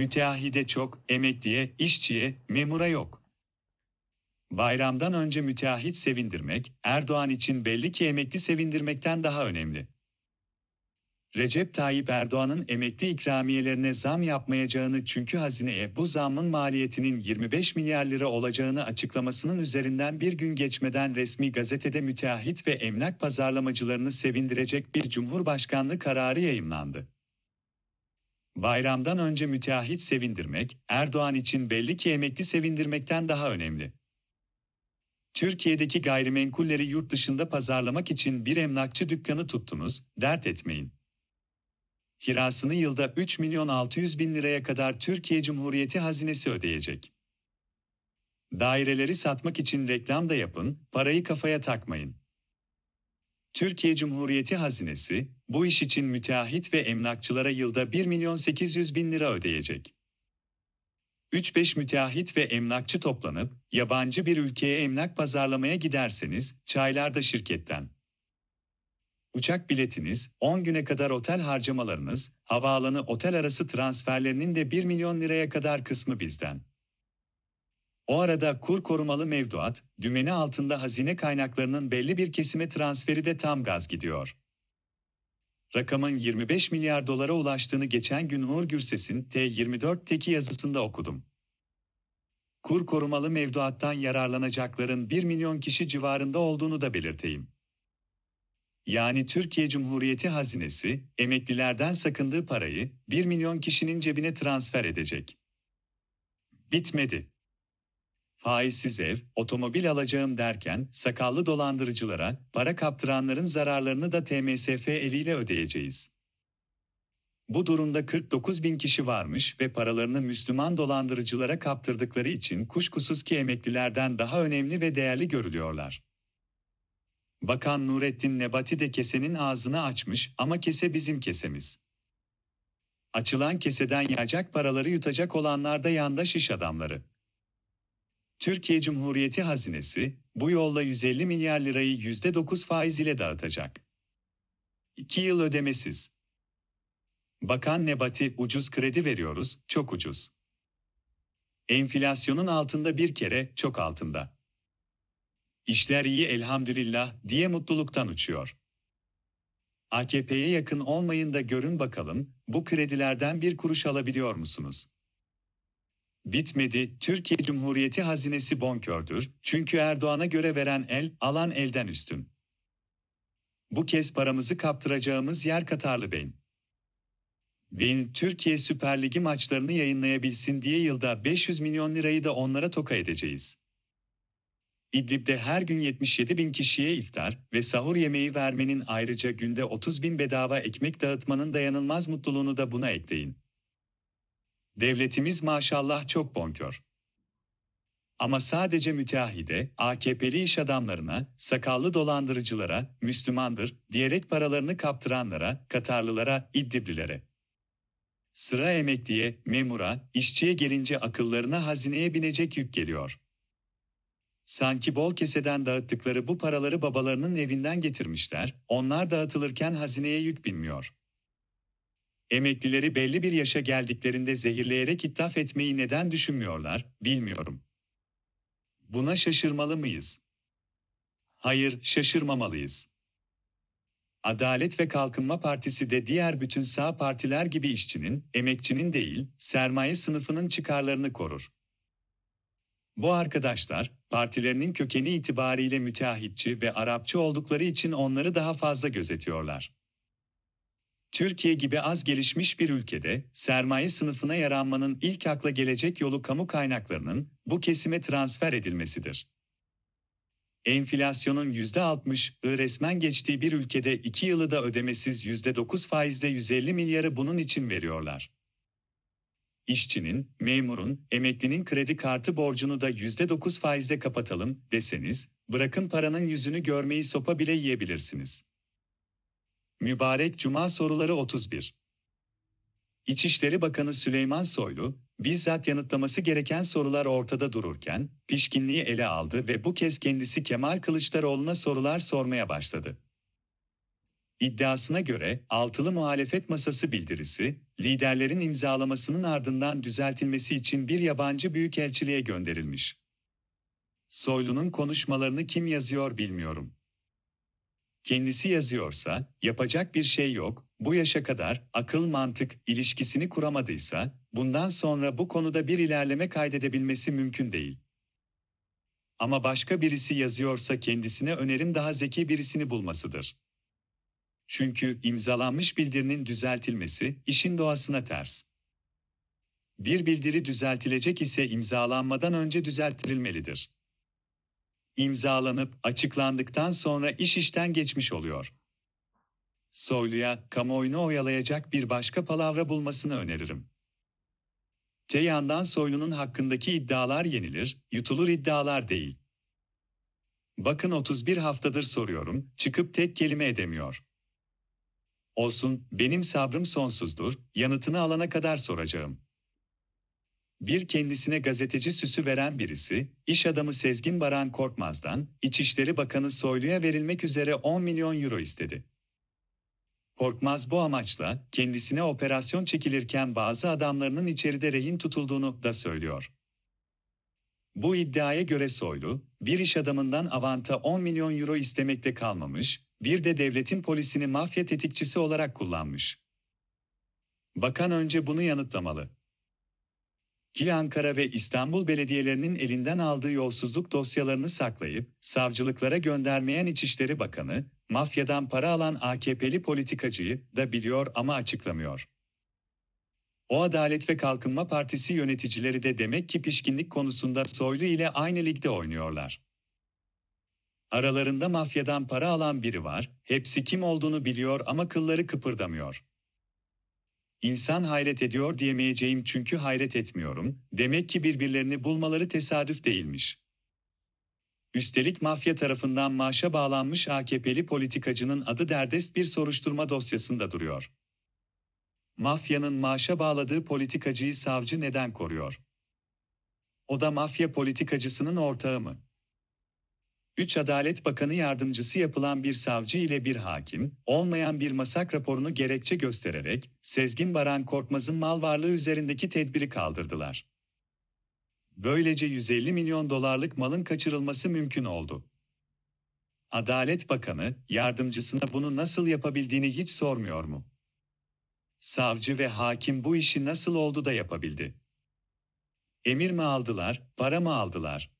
Müteahhide çok, emekliye, işçiye, memura yok. Bayramdan önce müteahhit sevindirmek, Erdoğan için belli ki emekli sevindirmekten daha önemli. Recep Tayyip Erdoğan'ın emekli ikramiyelerine zam yapmayacağını çünkü hazineye bu zammın maliyetinin 25 milyar lira olacağını açıklamasının üzerinden bir gün geçmeden resmi gazetede müteahhit ve emlak pazarlamacılarını sevindirecek bir cumhurbaşkanlığı kararı yayımlandı. Bayramdan önce müteahhit sevindirmek, Erdoğan için belli ki emekli sevindirmekten daha önemli. Türkiye'deki gayrimenkulleri yurt dışında pazarlamak için bir emlakçı dükkanı tuttunuz, dert etmeyin. Kirasını yılda 3 milyon 600 bin liraya kadar Türkiye Cumhuriyeti hazinesi ödeyecek. Daireleri satmak için reklam da yapın, parayı kafaya takmayın. Türkiye Cumhuriyeti hazinesi, bu iş için müteahhit ve emlakçılara yılda 1 milyon 800 bin lira ödeyecek. 3-5 müteahhit ve emlakçı toplanıp, yabancı bir ülkeye emlak pazarlamaya giderseniz, çaylar da şirketten. Uçak biletiniz, 10 güne kadar otel harcamalarınız, havaalanı otel arası transferlerinin de 1 milyon liraya kadar kısmı bizden. O arada kur korumalı mevduat, dümeni altında hazine kaynaklarının belli bir kesime transferi de tam gaz gidiyor. Rakamın 25 milyar dolara ulaştığını geçen gün Uğur Gürses'in T24'teki yazısında okudum. Kur korumalı mevduattan yararlanacakların 1 milyon kişi civarında olduğunu da belirteyim. Yani Türkiye Cumhuriyeti hazinesi, emeklilerden sakındığı parayı 1 milyon kişinin cebine transfer edecek. Bitmedi. Faizsiz ev, otomobil alacağım derken sakallı dolandırıcılara, para kaptıranların zararlarını da TMSF eliyle ödeyeceğiz. Bu durumda 49 bin kişi varmış ve paralarını Müslüman dolandırıcılara kaptırdıkları için kuşkusuz ki emeklilerden daha önemli ve değerli görülüyorlar. Bakan Nurettin Nebati de kesenin ağzını açmış ama kese bizim kesemiz. Açılan keseden yağacak paraları yutacak olanlar da yandaş iş adamları. Türkiye Cumhuriyeti hazinesi bu yolla 150 milyar lirayı %9 faiz ile dağıtacak. 2 yıl ödemesiz. Bakan Nebati ucuz kredi veriyoruz, çok ucuz. Enflasyonun altında bir kere, çok altında. İşler iyi elhamdülillah diye mutluluktan uçuyor. AKP'ye yakın olmayın da görün bakalım, bu kredilerden bir kuruş alabiliyor musunuz? Bitmedi, Türkiye Cumhuriyeti hazinesi bonkördür, çünkü Erdoğan'a göre veren el, alan elden üstün. Bu kez paramızı kaptıracağımız yer Katarlı Beyin. Beyin, Türkiye Süper Ligi maçlarını yayınlayabilsin diye yılda 500 milyon lirayı da onlara toka edeceğiz. İdlib'de her gün 77 bin kişiye iftar ve sahur yemeği vermenin ayrıca günde 30 bin bedava ekmek dağıtmanın dayanılmaz mutluluğunu da buna ekleyin. Devletimiz maşallah çok bonkör. Ama sadece müteahhide, AKP'li iş adamlarına, sakallı dolandırıcılara, Müslümandır diyerek paralarını kaptıranlara, Katarlılara, İdliblilere. Sıra emekliye, memura, işçiye gelince akıllarına hazineye binecek yük geliyor. Sanki bol keseden dağıttıkları bu paraları babalarının evinden getirmişler, onlar dağıtılırken hazineye yük binmiyor. Emeklileri belli bir yaşa geldiklerinde zehirleyerek ithaf etmeyi neden düşünmüyorlar, bilmiyorum. Buna şaşırmalı mıyız? Hayır, şaşırmamalıyız. Adalet ve Kalkınma Partisi de diğer bütün sağ partiler gibi işçinin, emekçinin değil, sermaye sınıfının çıkarlarını korur. Bu arkadaşlar, partilerinin kökeni itibariyle müteahhitçi ve Arapçı oldukları için onları daha fazla gözetiyorlar. Türkiye gibi az gelişmiş bir ülkede sermaye sınıfına yaranmanın ilk akla gelecek yolu kamu kaynaklarının bu kesime transfer edilmesidir. Enflasyonun %60'ı resmen geçtiği bir ülkede 2 yılı da ödemesiz %9 faizle 150 milyarı bunun için veriyorlar. İşçinin, memurun, emeklinin kredi kartı borcunu da %9 faizle kapatalım deseniz, bırakın paranın yüzünü görmeyi sopa bile yiyebilirsiniz. Mübarek Cuma soruları 31 İçişleri Bakanı Süleyman Soylu, bizzat yanıtlaması gereken sorular ortada dururken, pişkinliği ele aldı ve bu kez kendisi Kemal Kılıçdaroğlu'na sorular sormaya başladı. İddiasına göre, altılı muhalefet masası bildirisi, liderlerin imzalamasının ardından düzeltilmesi için bir yabancı büyükelçiliğe gönderilmiş. Soylu'nun konuşmalarını kim yazıyor bilmiyorum. Kendisi yazıyorsa, yapacak bir şey yok, bu yaşa kadar akıl mantık ilişkisini kuramadıysa, bundan sonra bu konuda bir ilerleme kaydedebilmesi mümkün değil. Ama başka birisi yazıyorsa kendisine önerim daha zeki birisini bulmasıdır. Çünkü imzalanmış bildirinin düzeltilmesi işin doğasına ters. Bir bildiri düzeltilecek ise imzalanmadan önce düzelttirilmelidir. İmzalanıp açıklandıktan sonra iş işten geçmiş oluyor. Soylu'ya kamuoyunu oyalayacak bir başka palavra bulmasını öneririm. Te yandan Soylu'nun hakkındaki iddialar yenilir, yutulur iddialar değil. Bakın 31 haftadır soruyorum, çıkıp tek kelime edemiyor. Olsun, benim sabrım sonsuzdur, yanıtını alana kadar soracağım. Bir kendisine gazeteci süsü veren birisi, iş adamı Sezgin Baran Korkmaz'dan, İçişleri Bakanı Soylu'ya verilmek üzere 10 milyon euro istedi. Korkmaz bu amaçla kendisine operasyon çekilirken bazı adamlarının içeride rehin tutulduğunu da söylüyor. Bu iddiaya göre Soylu, bir iş adamından avanta 10 milyon euro istemekte kalmamış, bir de devletin polisini mafya tetikçisi olarak kullanmış. Bakan önce bunu yanıtlamalı. Ki Ankara ve İstanbul belediyelerinin elinden aldığı yolsuzluk dosyalarını saklayıp savcılıklara göndermeyen İçişleri Bakanı, mafyadan para alan AKP'li politikacıyı da biliyor ama açıklamıyor. O Adalet ve Kalkınma Partisi yöneticileri de demek ki pişkinlik konusunda Soylu ile aynı ligde oynuyorlar. Aralarında mafyadan para alan biri var, hepsi kim olduğunu biliyor ama kılları kıpırdamıyor. İnsan hayret ediyor diyemeyeceğim çünkü hayret etmiyorum, demek ki birbirlerini bulmaları tesadüf değilmiş. Üstelik mafya tarafından maaşa bağlanmış AKP'li politikacının adı derdest bir soruşturma dosyasında duruyor. Mafyanın maaşa bağladığı politikacıyı savcı neden koruyor? O da mafya politikacısının ortağı mı? 3 Adalet Bakanı yardımcısı yapılan bir savcı ile bir hakim, olmayan bir masak raporunu gerekçe göstererek, Sezgin Baran Korkmaz'ın mal varlığı üzerindeki tedbiri kaldırdılar. Böylece 150 milyon dolarlık malın kaçırılması mümkün oldu. Adalet Bakanı, yardımcısına bunu nasıl yapabildiğini hiç sormuyor mu? Savcı ve hakim bu işi nasıl oldu da yapabildi? Emir mi aldılar, para mı aldılar?